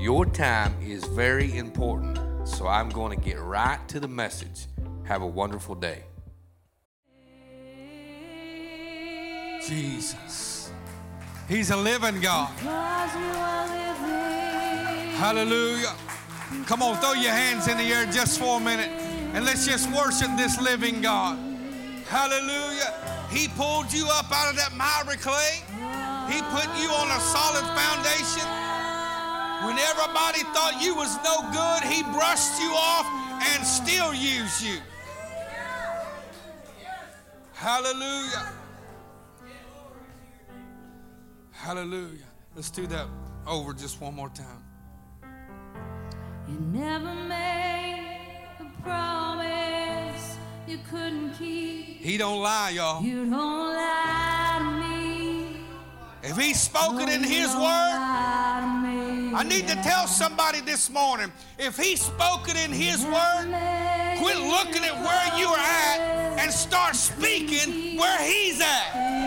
Your time is very important, so I'm going to get right to the message. Have a wonderful day. Jesus. He's a living God. Hallelujah. Come on, throw your hands in the air just for a minute and let's just worship this living God. Hallelujah. He pulled you up out of that miry clay. He put you on a solid foundation. When everybody thought you was no good, he brushed you off and still used you. Hallelujah. Hallelujah. Let's do that over just one more time. You never made a promise you couldn't keep. He don't lie, y'all. You don't lie to me. If he spoken in his word, lie to me. I need to tell somebody this morning if he spoke it in his word, quit looking at where you are at and start speaking where he's at.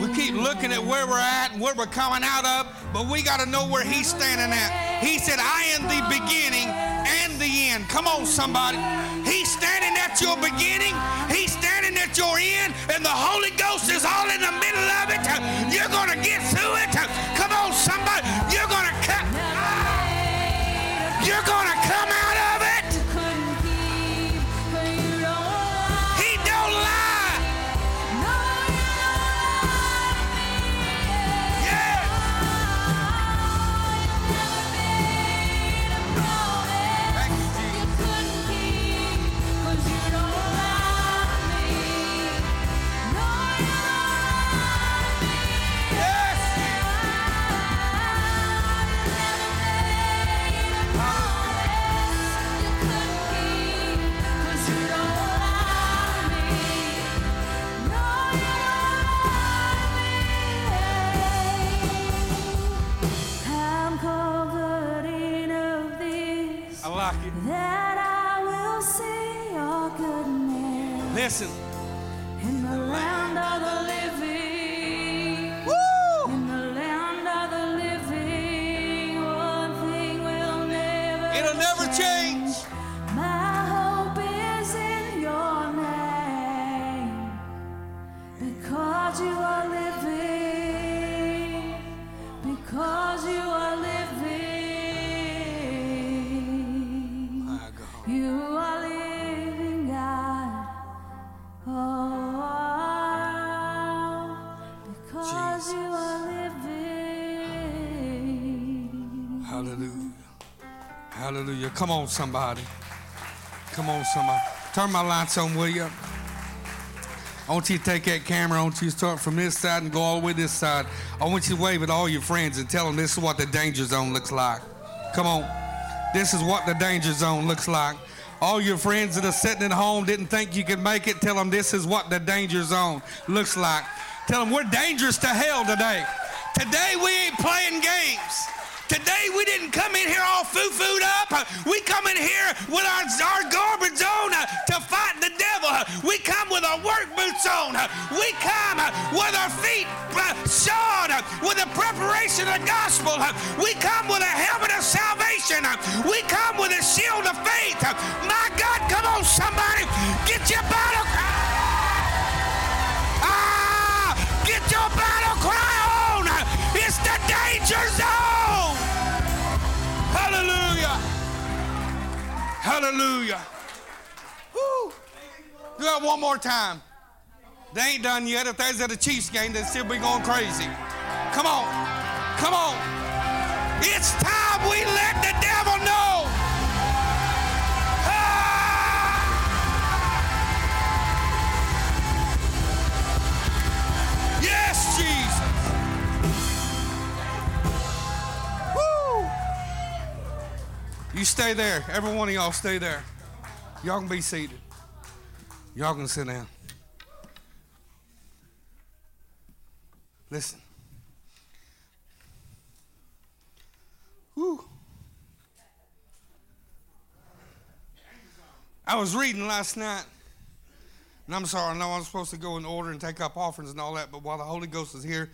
We keep looking at where we're at and where we're coming out of, but we got to know where he's standing at. He said, I am the beginning and the end. Come on, somebody. At your beginning, he's standing at your end, and the Holy Ghost is all in the middle of it. You're going to get through it. This. I like it. That I will see your goodness Listen. Come on, somebody. Come on, somebody. Turn my lights on, will you? I want you to take that camera. I want you to start from this side and go all the way this side. I want you to wave at all your friends and tell them this is what the danger zone looks like. Come on. This is what the danger zone looks like. All your friends that are sitting at home didn't think you could make it. Tell them this is what the danger zone looks like. Tell them we're dangerous to hell today. Today we ain't playing games. Today we didn't come in here all foo-fooed up. We come in here with our, our garbage on uh, to fight the devil. We come with our work boots on. We come uh, with our feet uh, shod with the preparation of the gospel. We come with a helmet of salvation. We come with a shield of faith. My God, come on, somebody. Get your battle Hallelujah! Woo! Do that one more time. They ain't done yet. If there's at a Chiefs game, they'd still be going crazy. Come on. Come on. It's time we let the You stay there. Every one of y'all stay there. Y'all can be seated. Y'all can sit down. Listen. Whew. I was reading last night, and I'm sorry, I know I'm supposed to go in order and take up offerings and all that, but while the Holy Ghost is here,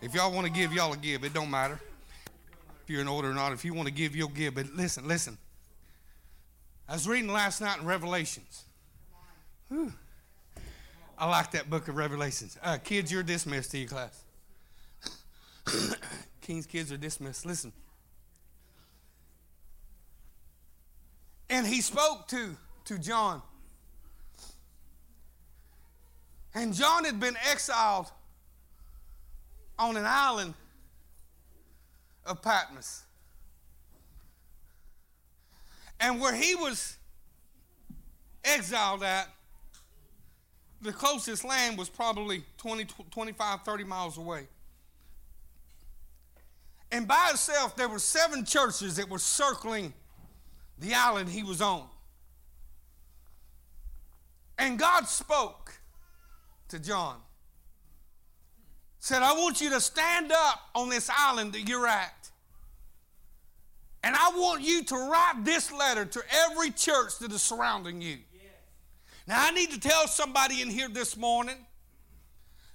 if y'all want to give, y'all give. It don't matter if you're an older or not. If you want to give, you'll give. But listen, listen. I was reading last night in Revelations. Whew. I like that book of Revelations. Uh, kids, you're dismissed to your class. King's kids are dismissed. Listen. And he spoke to, to John. And John had been exiled on an island of Patmos. And where he was exiled at, the closest land was probably 20, 25, 30 miles away. And by itself, there were seven churches that were circling the island he was on. And God spoke to John. Said, I want you to stand up on this island that you're at. And I want you to write this letter to every church that is surrounding you. Now, I need to tell somebody in here this morning.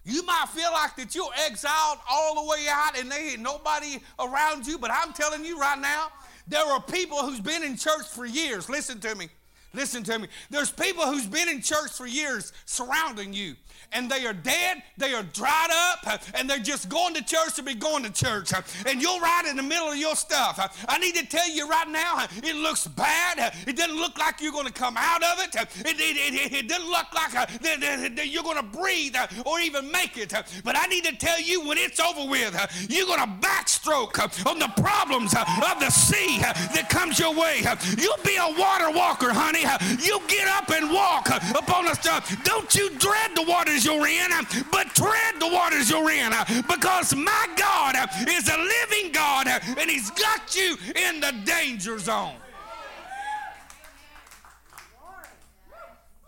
You might feel like that you're exiled all the way out and there ain't nobody around you, but I'm telling you right now, there are people who's been in church for years. Listen to me. Listen to me. There's people who's been in church for years surrounding you and they are dead, they are dried up, and they're just going to church to be going to church. And you're right in the middle of your stuff. I need to tell you right now, it looks bad. It doesn't look like you're going to come out of it. It, it, it, it doesn't look like uh, you're going to breathe uh, or even make it. But I need to tell you, when it's over with, uh, you're going to backstroke on the problems of the sea that comes your way. You'll be a water walker, honey. You'll get up and walk upon the stuff. Don't you dread the waters waters you're in, but tread the waters you're in because my God is a living God and He's got you in the danger zone.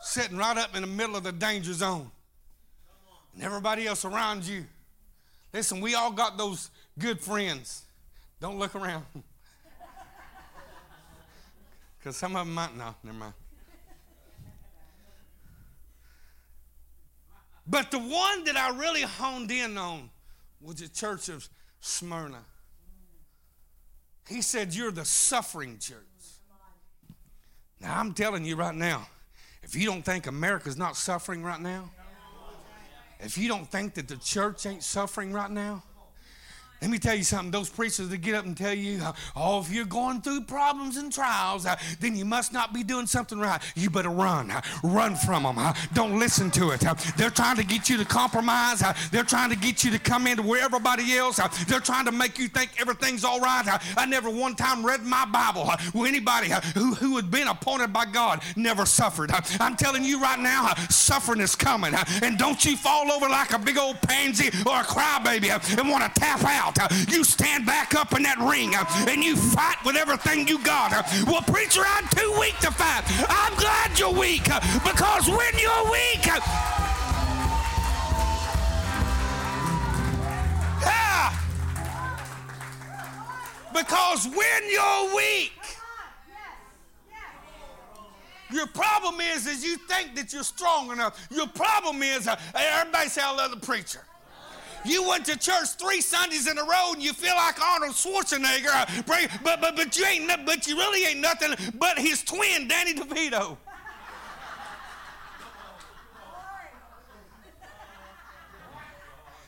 Sitting right up in the middle of the danger zone. And everybody else around you. Listen, we all got those good friends. Don't look around. Because some of them might, no, never mind. But the one that I really honed in on was the church of Smyrna. He said, You're the suffering church. Now, I'm telling you right now, if you don't think America's not suffering right now, if you don't think that the church ain't suffering right now, let me tell you something. Those preachers that get up and tell you, uh, oh, if you're going through problems and trials, uh, then you must not be doing something right. You better run. Uh, run from them. Uh, don't listen to it. Uh. They're trying to get you to compromise. Uh. They're trying to get you to come into where everybody else. They're trying to make you think everything's all right. I never one time read my Bible where anybody who, who had been appointed by God never suffered. I'm telling you right now, suffering is coming. And don't you fall over like a big old pansy or a crybaby and want to tap out out. You stand back up in that ring uh, and you fight with everything you got. Uh, well, preacher, I'm too weak to fight. I'm glad you're weak uh, because when you're weak, yeah, because when you're weak, your problem is, is you think that you're strong enough. Your problem is, uh, everybody say I love the preacher. You went to church three Sundays in a row and you feel like Arnold Schwarzenegger, but, but, but you ain't, but you really ain't nothing but his twin, Danny DeVito.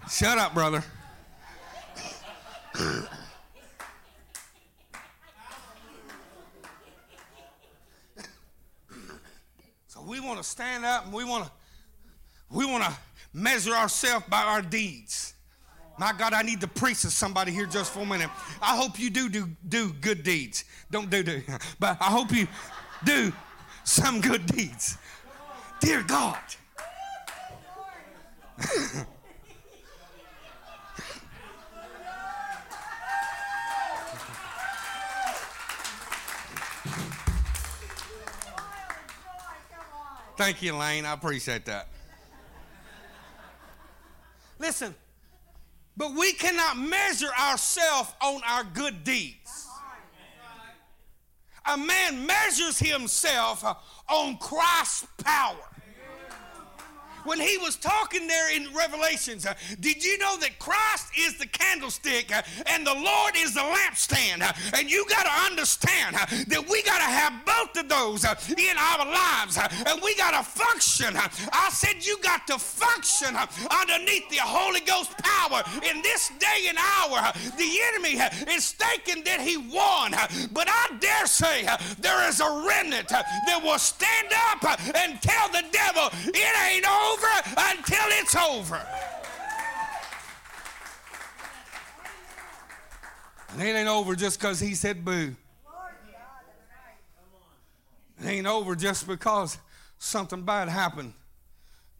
Shut up, brother. so we want to stand up and we want to we want to measure ourselves by our deeds. My God, I need to preach to somebody here just for a minute. I hope you do do, do good deeds. Don't do do, but I hope you do some good deeds. Dear God. Thank you, Lane. I appreciate that. Listen, but we cannot measure ourselves on our good deeds. A man measures himself on Christ's power when he was talking there in Revelations, uh, did you know that Christ is the candlestick uh, and the Lord is the lampstand? Uh, and you got to understand uh, that we got to have both of those uh, in our lives uh, and we got to function. I said you got to function underneath the Holy Ghost power in this day and hour. The enemy is thinking that he won, but I dare say there is a remnant that will stand up and tell the devil it ain't over until it's over. And it ain't over just because he said boo. It ain't over just because something bad happened.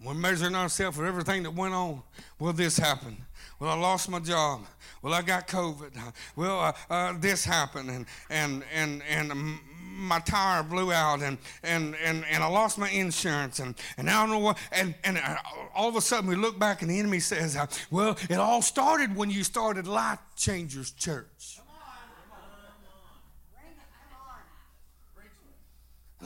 We're measuring ourselves for everything that went on. Will this happen? Well, I lost my job. Well, I got COVID. Well, uh, uh, this happened, and and and and um, my tire blew out, and and and and I lost my insurance, and and I don't know what. And and all of a sudden, we look back, and the enemy says, uh, "Well, it all started when you started Life Changers Church."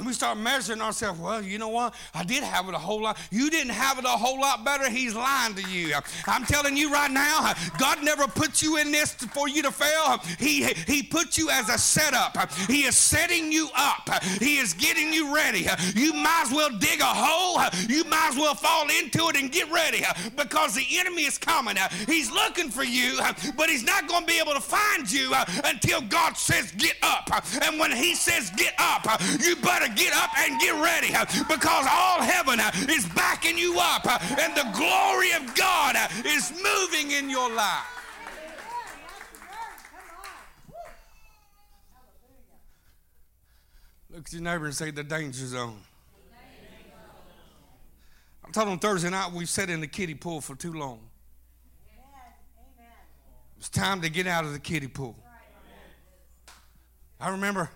And we start measuring ourselves. Well, you know what? I did have it a whole lot. You didn't have it a whole lot better. He's lying to you. I'm telling you right now, God never put you in this for you to fail. He, he put you as a setup. He is setting you up. He is getting you ready. You might as well dig a hole. You might as well fall into it and get ready because the enemy is coming. He's looking for you, but he's not going to be able to find you until God says, Get up. And when he says, Get up, you better get up and get ready uh, because all heaven uh, is backing you up uh, and the glory of God is moving in your life. Look at your neighbor and say the danger zone. I'm told him Thursday night we sat in the kiddie pool for too long. It's time to get out of the kiddie pool. I remember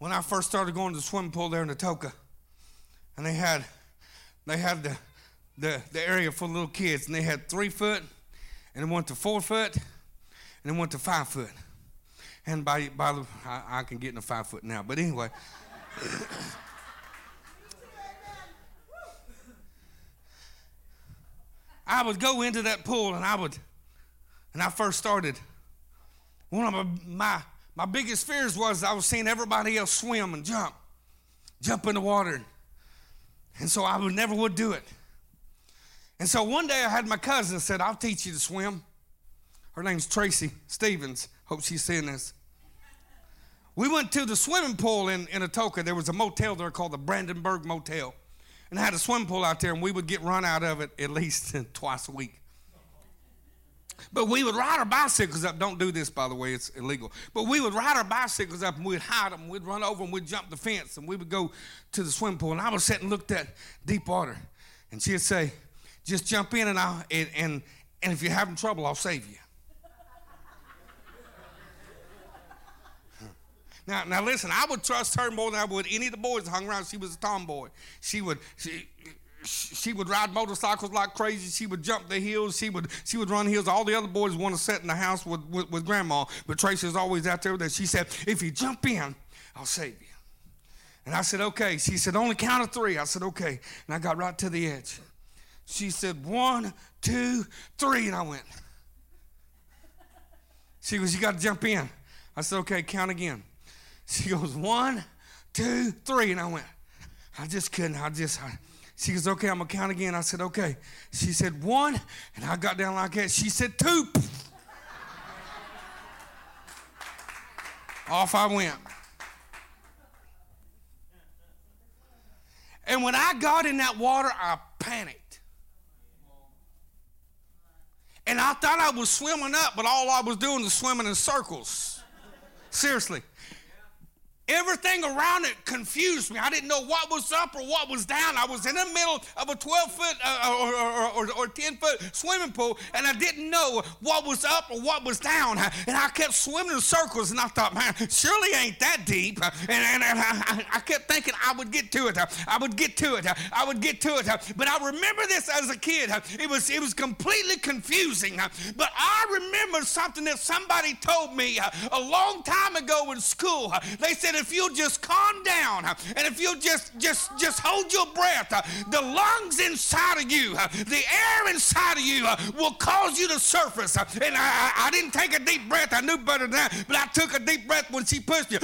when I first started going to the swimming pool there in Atoka, and they had they had the the, the area for little kids, and they had three foot, and it went to four foot, and it went to five foot. And by by the I, I can get in a five foot now, but anyway. I would go into that pool and I would, and I first started. One of my, my, biggest fears was I was seeing everybody else swim and jump, jump in the water. And so I would never would do it. And so one day I had my cousin said, I'll teach you to swim. Her name's Tracy Stevens. Hope she's seeing this. We went to the swimming pool in, in Atoka. There was a motel there called the Brandenburg Motel. And I had a swimming pool out there, and we would get run out of it at least twice a week. But we would ride our bicycles up. Don't do this, by the way, it's illegal. But we would ride our bicycles up and we'd hide them. We'd run over and we'd jump the fence and we would go to the swimming pool. And I would sit and look at deep water. And she'd say, just jump in and I'll, and, and, and if you're having trouble, I'll save you. Now, now listen, I would trust her more than I would any of the boys that hung around. She was a tomboy. She would, she, she would ride motorcycles like crazy. She would jump the hills. She would she would run hills. All the other boys want to sit in the house with, with, with grandma, but Tracy was always out there with. She said, if you jump in, I'll save you. And I said, okay. She said, only count of three. I said, okay. And I got right to the edge. She said, one, two, three. And I went. She goes, you got to jump in. I said, okay, count again. She goes, one, two, three. And I went, I just couldn't. I just, I, she goes, okay, I'm to count again. I said, okay. She said, one. And I got down like that. She said, two. Off I went. And when I got in that water, I panicked. And I thought I was swimming up, but all I was doing was swimming in circles. Seriously. Everything around it confused me. I didn't know what was up or what was down. I was in the middle of a 12 foot uh, or, or, or, or 10 foot swimming pool, and I didn't know what was up or what was down. And I kept swimming in circles, and I thought, man, surely ain't that deep. And, and, and I, I kept thinking I would get to it. I would get to it. I would get to it. But I remember this as a kid. It was, it was completely confusing. But I remember something that somebody told me a long time ago in school. They said, if you'll just calm down and if you'll just just just hold your breath, the lungs inside of you, the air inside of you will cause you to surface. And I, I didn't take a deep breath. I knew better than that, but I took a deep breath when she pushed you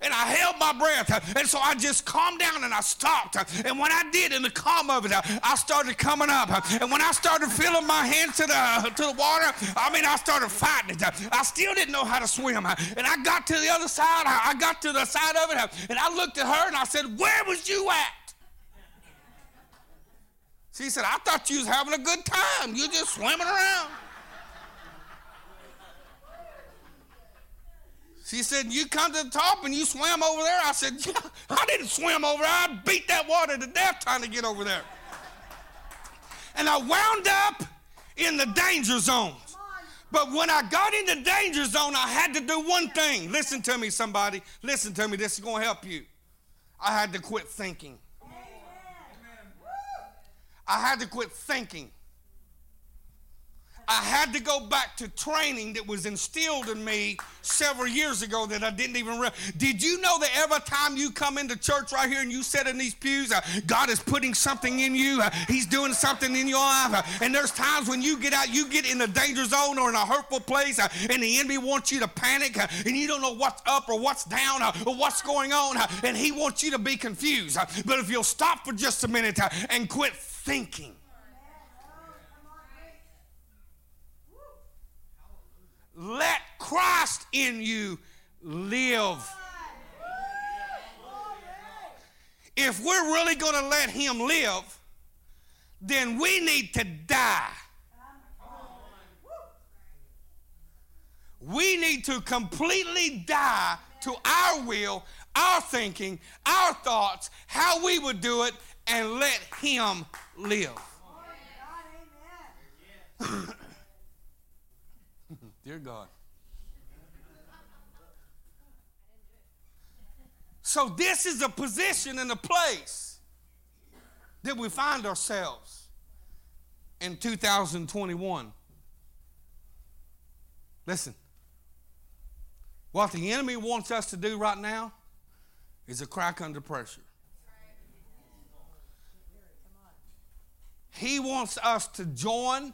and I held my breath. And so I just calmed down and I stopped. And when I did, in the calm of it, I started coming up. And when I started feeling my hands to the to the water, I mean, I started fighting it. I still didn't know how to swim. And I got to the other side. I got to the side of it, and I looked at her and I said, "Where was you at?" She said, "I thought you was having a good time. You're just swimming around." She said, You come to the top and you swam over there? I said, Yeah, I didn't swim over there. I beat that water to death trying to get over there. And I wound up in the danger zone. But when I got in the danger zone, I had to do one thing. Listen to me, somebody. Listen to me. This is going to help you. I had to quit thinking. I had to quit thinking. I had to go back to training that was instilled in me several years ago that I didn't even realize. Did you know that every time you come into church right here and you sit in these pews, uh, God is putting something in you? Uh, he's doing something in your life. Uh, and there's times when you get out, you get in a danger zone or in a hurtful place, uh, and the enemy wants you to panic, uh, and you don't know what's up or what's down uh, or what's going on, and he wants you to be confused. but if you'll stop for just a minute and quit thinking, let Christ in you live. If we're really going to let Him live, then we need to die. We need to completely die to our will, our thinking, our thoughts, how we would do it, and let Him live. Dear God. So, this is a position and a place that we find ourselves in 2021. Listen, what the enemy wants us to do right now is a crack under pressure. He wants us to join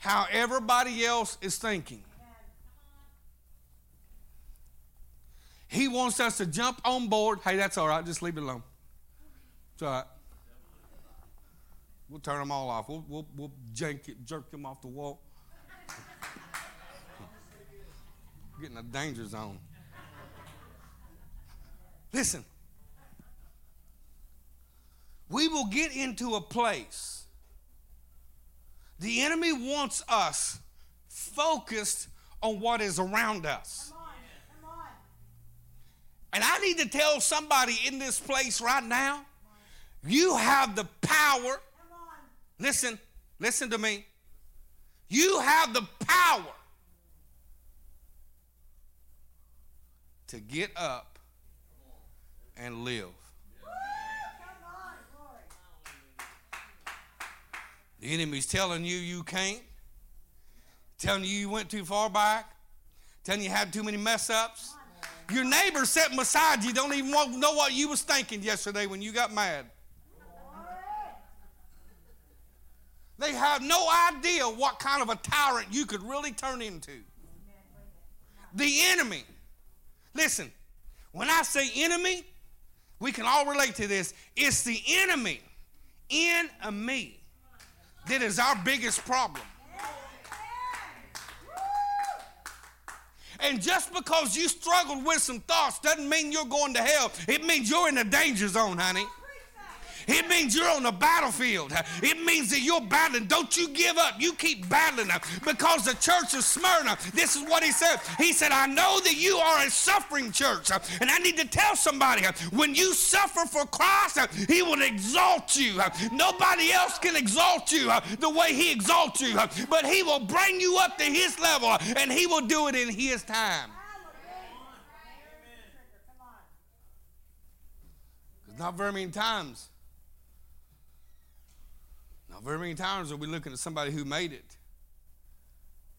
how everybody else is thinking. He wants us to jump on board. Hey, that's all right. Just leave it alone. It's all right. We'll turn them all off. We'll, we'll, we'll jank it, jerk them off the wall. Getting a danger zone. Listen, we will get into a place the enemy wants us focused on what is around us. And I need to tell somebody in this place right now you have the power. Listen, listen to me. You have the power to get up and live. The enemy's telling you you can't, telling you you went too far back, telling you you had too many mess ups. Your neighbor sitting beside you don't even know what you was thinking yesterday when you got mad. They have no idea what kind of a tyrant you could really turn into. The enemy. Listen, when I say enemy, we can all relate to this. It's the enemy in a me that is our biggest problem. And just because you struggled with some thoughts doesn't mean you're going to hell. It means you're in the danger zone, honey. It means you're on the battlefield. It means that you're battling. Don't you give up. You keep battling because the church of Smyrna, this is what he said. He said, I know that you are a suffering church. And I need to tell somebody when you suffer for Christ, he will exalt you. Nobody else can exalt you the way he exalts you, but he will bring you up to his level and he will do it in his time. Not very many times. Very many times are we looking at somebody who made it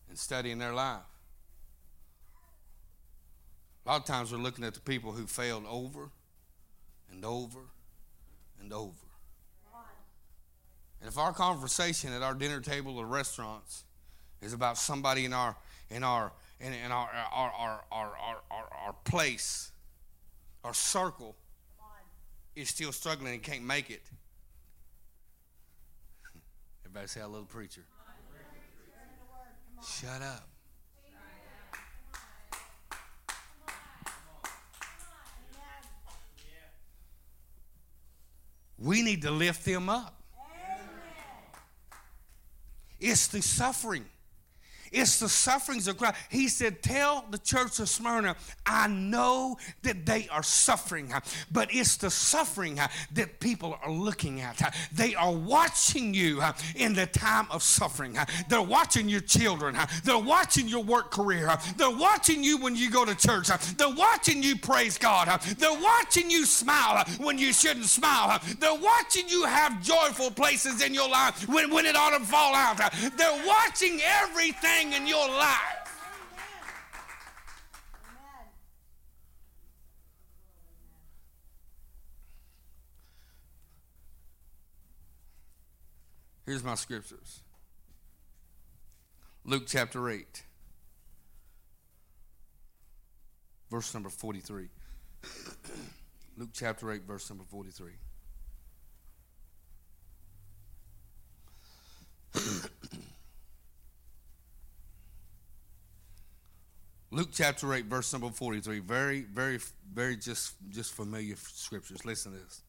and studying their life. A lot of times we're looking at the people who failed over and over and over. And if our conversation at our dinner table or restaurants is about somebody in our in our in, in our, our, our, our, our, our, our place, our circle, is still struggling and can't make it. Everybody say, I little preacher. Shut up. We need to lift them up. It's the suffering it's the sufferings of Christ. He said, Tell the church of Smyrna, I know that they are suffering, but it's the suffering that people are looking at. They are watching you in the time of suffering. They're watching your children. They're watching your work career. They're watching you when you go to church. They're watching you praise God. They're watching you smile when you shouldn't smile. They're watching you have joyful places in your life when, when it ought to fall out. They're watching everything in your life. Here's my scriptures Luke chapter 8, verse number 43. Luke chapter 8, verse number 43. Luke chapter 8, verse number 43. Very, very, very just, just familiar scriptures. Listen to this.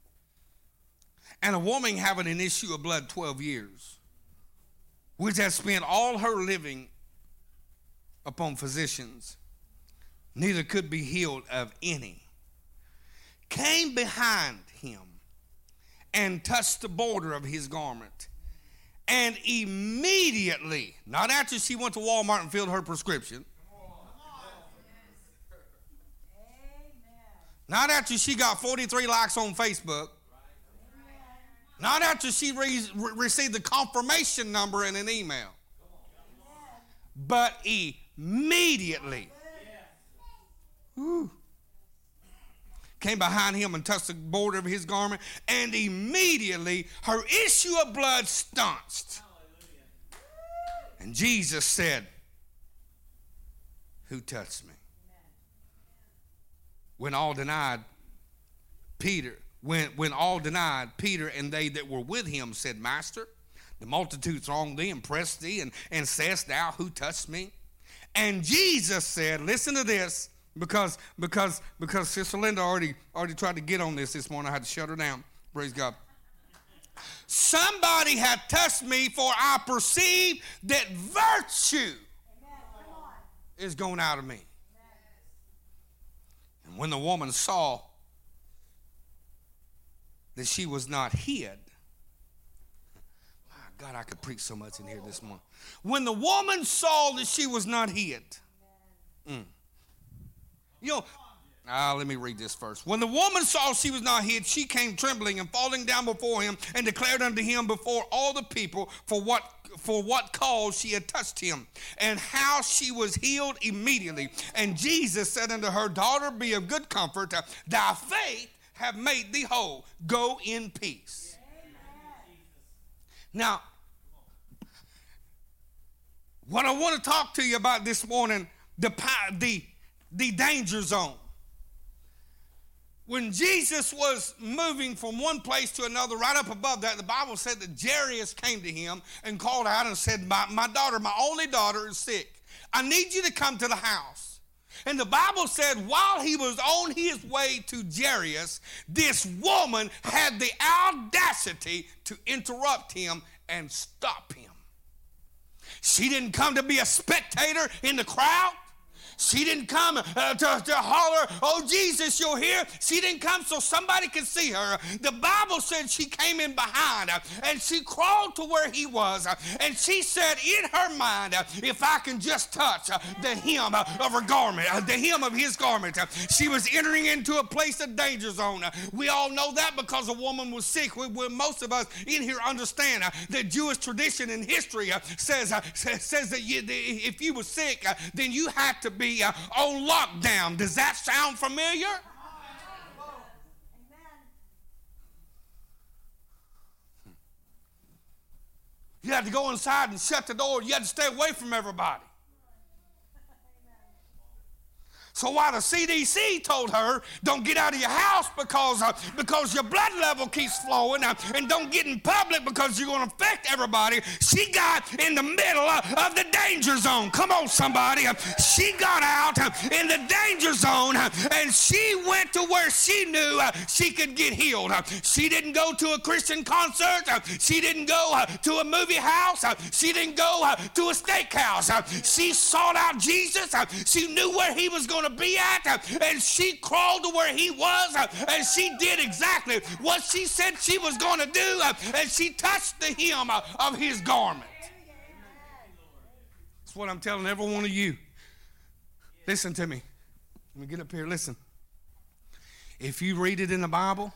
And a woman having an issue of blood 12 years, which had spent all her living upon physicians, neither could be healed of any, came behind him and touched the border of his garment. And immediately, not after she went to Walmart and filled her prescription, Not after she got 43 likes on Facebook. Not after she re- received the confirmation number in an email. But immediately. Came behind him and touched the border of his garment, and immediately her issue of blood staunched. And Jesus said, Who touched me? When all denied, Peter, when, when all denied, Peter and they that were with him said, Master, the multitude thronged thee and pressed thee, and, and sayest thou, Who touched me? And Jesus said, Listen to this, because because because Sister Linda already already tried to get on this this morning. I had to shut her down. Praise God. Somebody had touched me, for I perceive that virtue is going out of me. And when the woman saw that she was not hid, my God, I could preach so much in here this morning. When the woman saw that she was not hid, mm, you know, Ah, let me read this first. When the woman saw she was not hid, she came trembling and falling down before him and declared unto him before all the people for what for what cause she had touched him and how she was healed immediately. And Jesus said unto her, Daughter, be of good comfort. Thy faith have made thee whole. Go in peace. Now, what I want to talk to you about this morning, the, the, the danger zone when Jesus was moving from one place to another, right up above that, the Bible said that Jairus came to him and called out and said, My, my daughter, my only daughter, is sick. I need you to come to the house. And the Bible said while he was on his way to Jairus, this woman had the audacity to interrupt him and stop him. She didn't come to be a spectator in the crowd. She didn't come uh, to, to holler, Oh, Jesus, you're here. She didn't come so somebody could see her. The Bible said she came in behind uh, and she crawled to where he was. uh, and she said in her mind, uh, If I can just touch the hem of her garment, the hem of his garment, she was entering into a place of danger zone. We all know that because a woman was sick. We, we- most of us in here understand that Jewish tradition and history says, says, that you, if you were sick, then you had to be uh, on lockdown. Does that sound familiar? You had to go inside and shut the door. You had to stay away from everybody. So while the CDC told her, don't get out of your house because, uh, because your blood level keeps flowing, uh, and don't get in public because you're going to affect everybody, she got in the middle uh, of the danger zone. Come on, somebody. She got out uh, in the danger zone, uh, and she went to where she knew uh, she could get healed. She didn't go to a Christian concert. She didn't go to a movie house. She didn't go to a steakhouse. She sought out Jesus. She knew where he was going to be at, and she crawled to where he was, and she did exactly what she said she was going to do, and she touched the hem of his garment. That's what I'm telling every one of you. Listen to me. Let me get up here. Listen. If you read it in the Bible,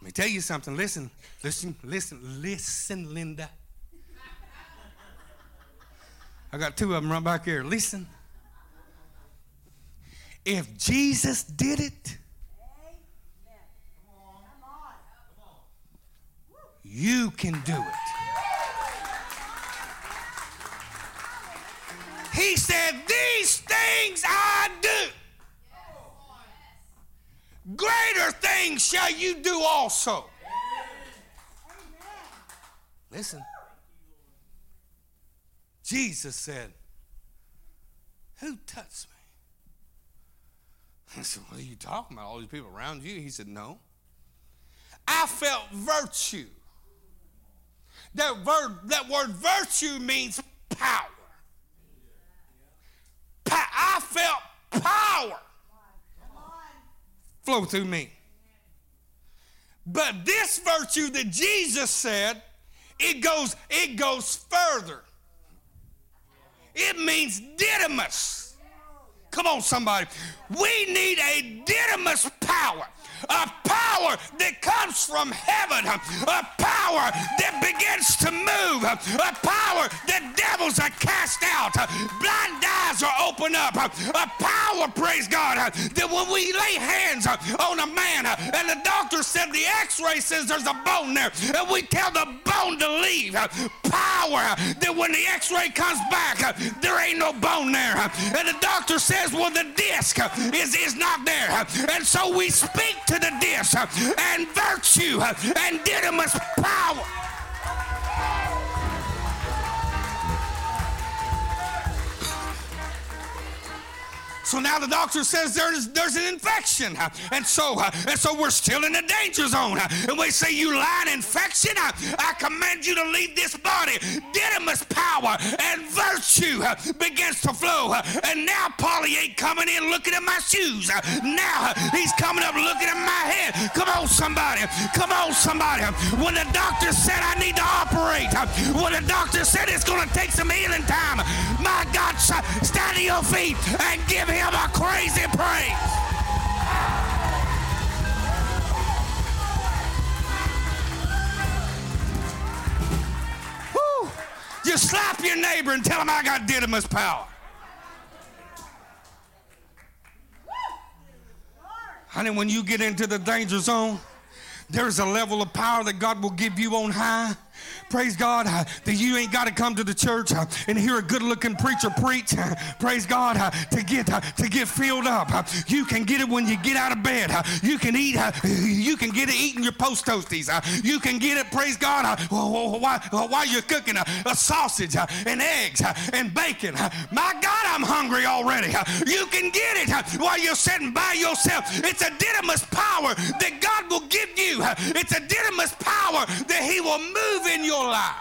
let me tell you something. Listen, listen, listen, listen, Linda. I got two of them right back here. Listen. If Jesus did it, you can do it. He said, These things I do. Greater things shall you do also. Listen. Jesus said, Who touched me? I said, What are you talking about? All these people around you? He said, No. I felt virtue. That word, that word virtue means power. Pa- I felt power flow through me. But this virtue that Jesus said, it goes, it goes further. It means dynamis. Come on, somebody. We need a dynamis power. A power that comes from heaven, a power that begins to move, a power that devils are cast out, blind eyes are opened up, a power, praise God, that when we lay hands on a man and the doctor said the x-ray says there's a bone there, and we tell the bone to leave, power that when the x-ray comes back, there ain't no bone there, and the doctor says, well, the disc is, is not there, and so we speak to the disc uh, and virtue uh, and dynamis power. So now the doctor says there's there's an infection, and so and so we're still in the danger zone. And we say, "You lying infection! I command you to leave this body." Dynamis power and virtue begins to flow, and now Polly ain't coming in looking at my shoes. Now he's coming up looking at my head. Come on, somebody! Come on, somebody! When the doctor said I need to operate, when the doctor said it's going to take some healing time, my God, stand to your feet and give him a crazy praise. Woo! Just slap your neighbor and tell him I got dynamis power. Honey, when you get into the danger zone, there's a level of power that God will give you on high. Praise God uh, that you ain't got to come to the church uh, and hear a good-looking preacher preach. uh, praise God uh, to get uh, to get filled up. Uh, you can get it when you get out of bed. You can eat. You can get it eating your post toasties. You can get it. Praise God while, while you're cooking a sausage and eggs and bacon. My God, I'm hungry already. You can get it while you're sitting by yourself. It's a dynamis power that God will give you. It's a dynamis power that He will move in your life.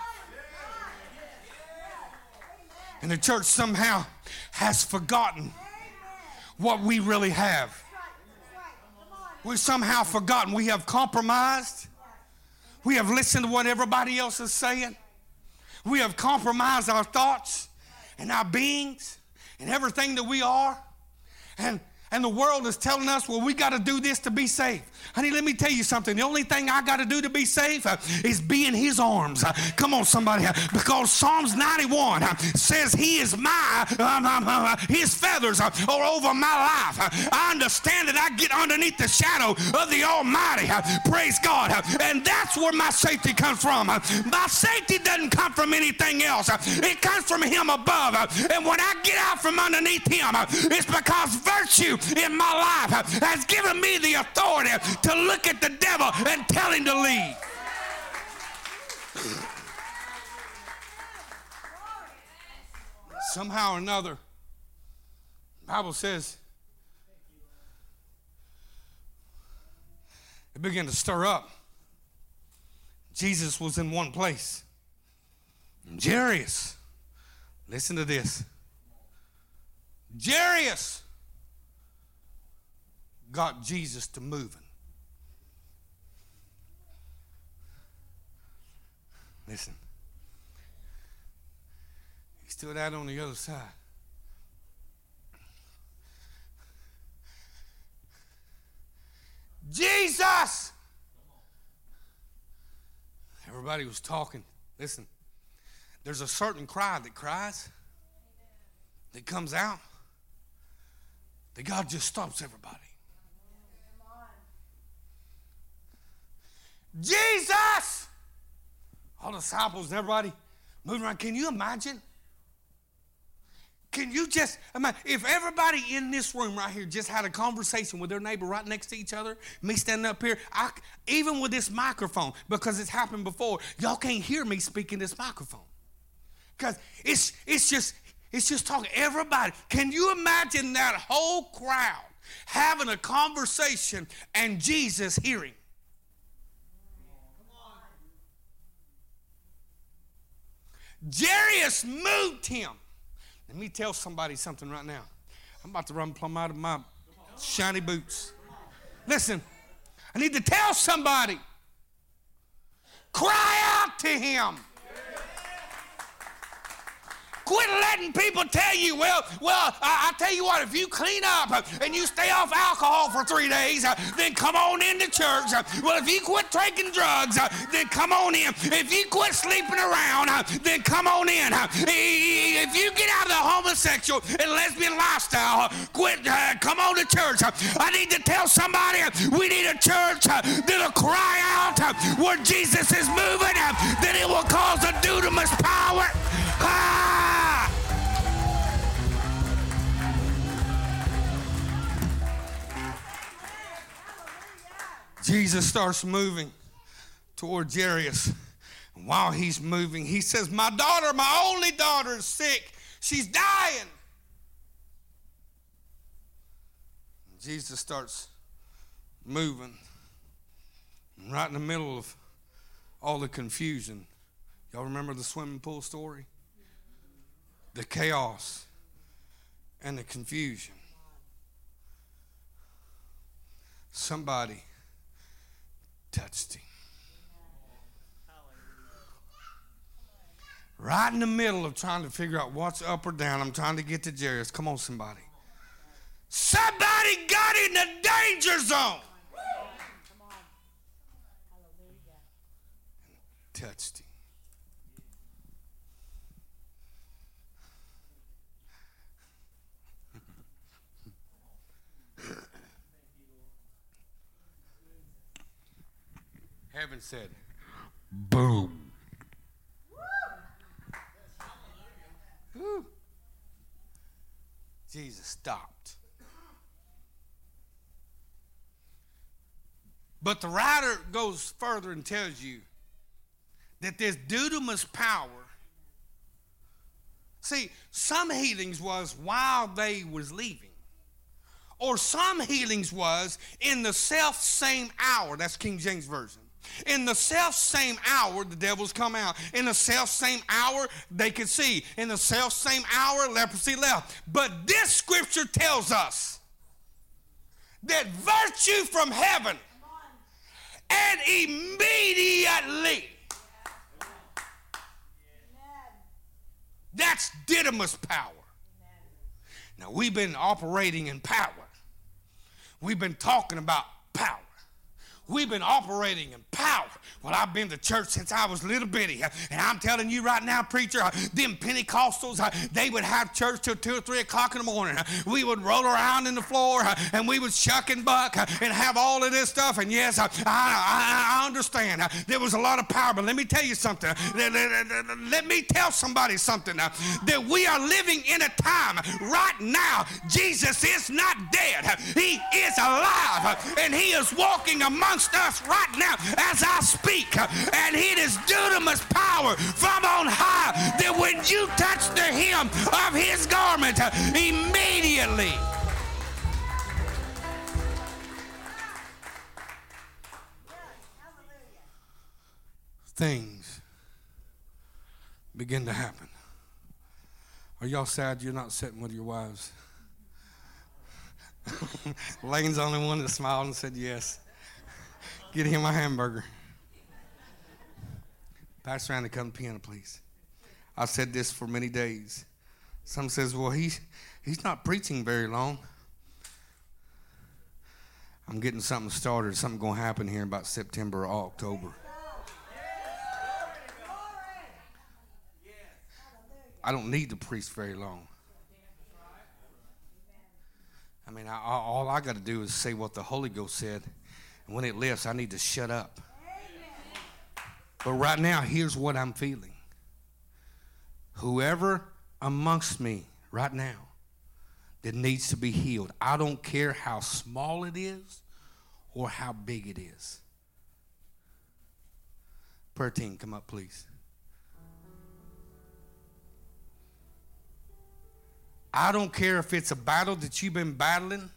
And the church somehow has forgotten what we really have. We've somehow forgotten. We have compromised. We have listened to what everybody else is saying. We have compromised our thoughts and our beings and everything that we are. And and the world is telling us, well, we got to do this to be safe. Honey, let me tell you something. The only thing I got to do to be safe uh, is be in His arms. Uh, come on, somebody. Uh, because Psalms 91 uh, says He is my, um, um, uh, His feathers uh, are over my life. I understand that I get underneath the shadow of the Almighty. Praise God. And that's where my safety comes from. My safety doesn't come from anything else, it comes from Him above. And when I get out from underneath Him, it's because virtue in my life has given me the authority to look at the devil and tell him to leave. Somehow or another, the Bible says it began to stir up. Jesus was in one place. Jairus, listen to this. Jairus got Jesus to moving. Listen. He stood out on the other side. Jesus! Everybody was talking. Listen, there's a certain cry that cries, that comes out, that God just stops everybody. Jesus! All disciples and everybody moving around. Can you imagine? Can you just imagine if everybody in this room right here just had a conversation with their neighbor right next to each other, me standing up here, I, even with this microphone, because it's happened before, y'all can't hear me speaking this microphone. Because it's it's just it's just talking. Everybody, can you imagine that whole crowd having a conversation and Jesus hearing? Jairus moved him. Let me tell somebody something right now. I'm about to run plumb out of my shiny boots. Listen, I need to tell somebody. Cry out to him. Quit letting people tell you, well, well, I, I, tell you what, if you clean up and you stay off alcohol for three days, uh, then come on into church. Uh, well, if you quit taking drugs, uh, then come on in. If you quit sleeping around, then come on in. If you get out of the homosexual and lesbian lifestyle, quit, uh, come on to church. I need to tell somebody we need a church that'll cry out where Jesus is moving, that it will cause a dynamis power. Jesus starts moving toward Jairus. And while he's moving, he says, My daughter, my only daughter, is sick. She's dying. And Jesus starts moving. right in the middle of all the confusion. Y'all remember the swimming pool story? The chaos and the confusion. Somebody touched him. Right in the middle of trying to figure out what's up or down, I'm trying to get to Jairus. Come on, somebody. Somebody got in the danger zone. touched him. Heaven said, boom. Woo. Jesus stopped. But the writer goes further and tells you that this dynamis power See, some healings was while they was leaving. Or some healings was in the self same hour. That's King James Version. In the self same hour, the devils come out. In the self same hour, they could see. In the self same hour, leprosy left. But this scripture tells us that virtue from heaven and immediately. That's dynamis power. Now, we've been operating in power. We've been talking about power. We've been operating in power. Well, I've been to church since I was little bitty. And I'm telling you right now, preacher, them Pentecostals, uh, they would have church till 2 or 3 o'clock in the morning. We would roll around in the floor uh, and we would shuck and buck uh, and have all of this stuff. And yes, I, I, I understand. There was a lot of power. But let me tell you something. Let me tell somebody something. That we are living in a time right now. Jesus is not dead. He is alive. And he is walking among amongst us right now as I speak. And it is dynamis power from on high that when you touch the hem of his garment, immediately. Things begin to happen. Are y'all sad you're not sitting with your wives? Lane's the only one that smiled and said yes. Get him a hamburger. Around the come to piano, please. I've said this for many days. Some says, well, he's, he's not preaching very long. I'm getting something started. Something going to happen here about September or October. I don't need to preach very long. I mean, I, all I got to do is say what the Holy Ghost said and when it lifts, I need to shut up. But right now, here's what I'm feeling. Whoever amongst me right now that needs to be healed, I don't care how small it is or how big it is. Prayer team, come up, please. I don't care if it's a battle that you've been battling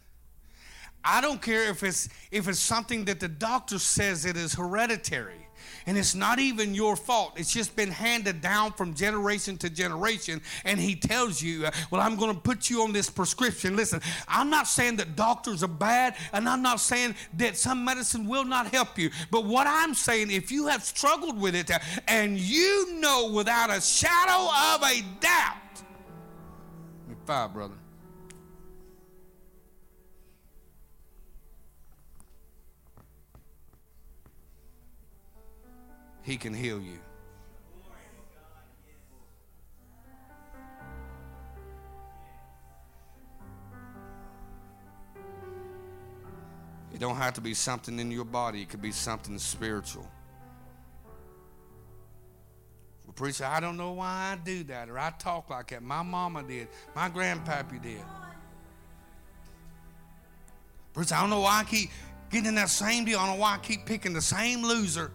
I don't care if it's if it's something that the doctor says it is hereditary and it's not even your fault. It's just been handed down from generation to generation and he tells you, "Well, I'm going to put you on this prescription." Listen, I'm not saying that doctors are bad and I'm not saying that some medicine will not help you. But what I'm saying if you have struggled with it and you know without a shadow of a doubt, five, brother He can heal you. It don't have to be something in your body. It could be something spiritual. Well, preacher, I don't know why I do that or I talk like that. My mama did. My grandpappy did. Preacher, I don't know why I keep getting in that same deal. I don't know why I keep picking the same loser.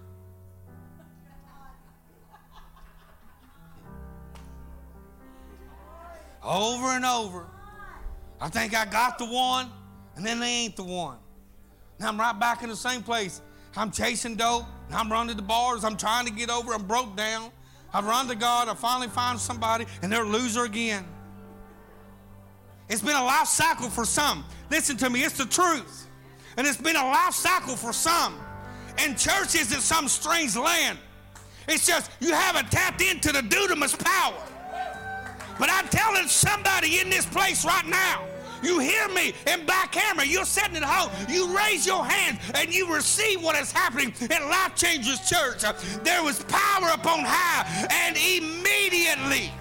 Over and over. I think I got the one, and then they ain't the one. Now I'm right back in the same place. I'm chasing dope, and I'm running the bars. I'm trying to get over. I'm broke down. I run to God. I finally find somebody, and they're a loser again. It's been a life cycle for some. Listen to me, it's the truth. And it's been a life cycle for some. And church isn't some strange land. It's just you haven't tapped into the dynamis power. But I'm telling somebody in this place right now, you hear me in back camera, you're sitting at home, you raise your hand and you receive what is happening in Life Changers Church. There was power upon high, and immediately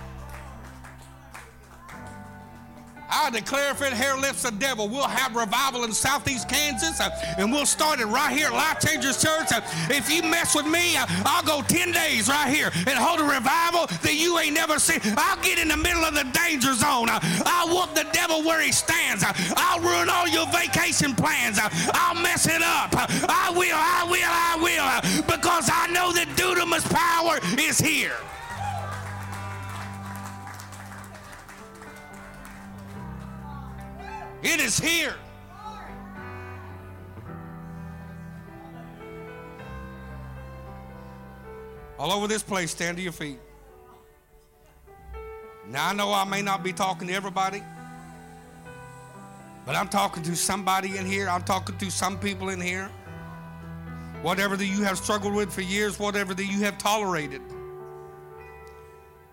I declare if it hair lifts the devil, we'll have revival in southeast Kansas uh, and we'll start it right here at Life Changers Church. Uh, if you mess with me, uh, I'll go 10 days right here and hold a revival that you ain't never seen. I'll get in the middle of the danger zone. I'll whoop the devil where he stands. I'll ruin all your vacation plans. I'll mess it up. I will, I will, I will, because I know that dynamis power is here. It is here. All over this place, stand to your feet. Now, I know I may not be talking to everybody, but I'm talking to somebody in here. I'm talking to some people in here. Whatever that you have struggled with for years, whatever that you have tolerated.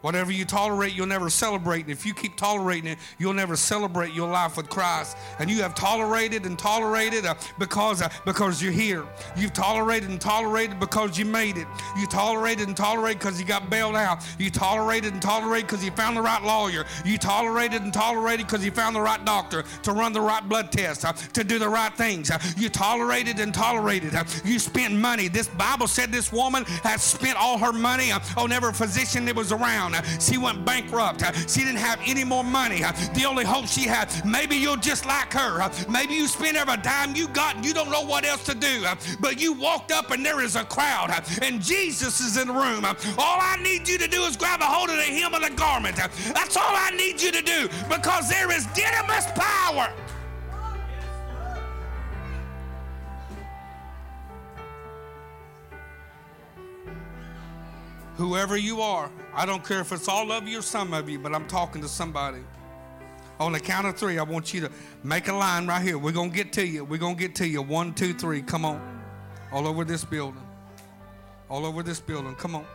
Whatever you tolerate, you'll never celebrate. And if you keep tolerating it, you'll never celebrate your life with Christ. And you have tolerated and tolerated uh, because, uh, because you're here. You've tolerated and tolerated because you made it. You tolerated and tolerated because you got bailed out. You tolerated and tolerated because you found the right lawyer. You tolerated and tolerated because you found the right doctor to run the right blood test, uh, to do the right things. Uh, you tolerated and tolerated. Uh, you spent money. This Bible said this woman has spent all her money uh, on every physician that was around. Uh, She went bankrupt. She didn't have any more money. The only hope she had, maybe you're just like her. Maybe you spend every dime you got and you don't know what else to do. But you walked up and there is a crowd and Jesus is in the room. All I need you to do is grab a hold of the hem of the garment. That's all I need you to do because there is dynamis power. Whoever you are, I don't care if it's all of you or some of you, but I'm talking to somebody. On the count of three, I want you to make a line right here. We're going to get to you. We're going to get to you. One, two, three. Come on. All over this building. All over this building. Come on.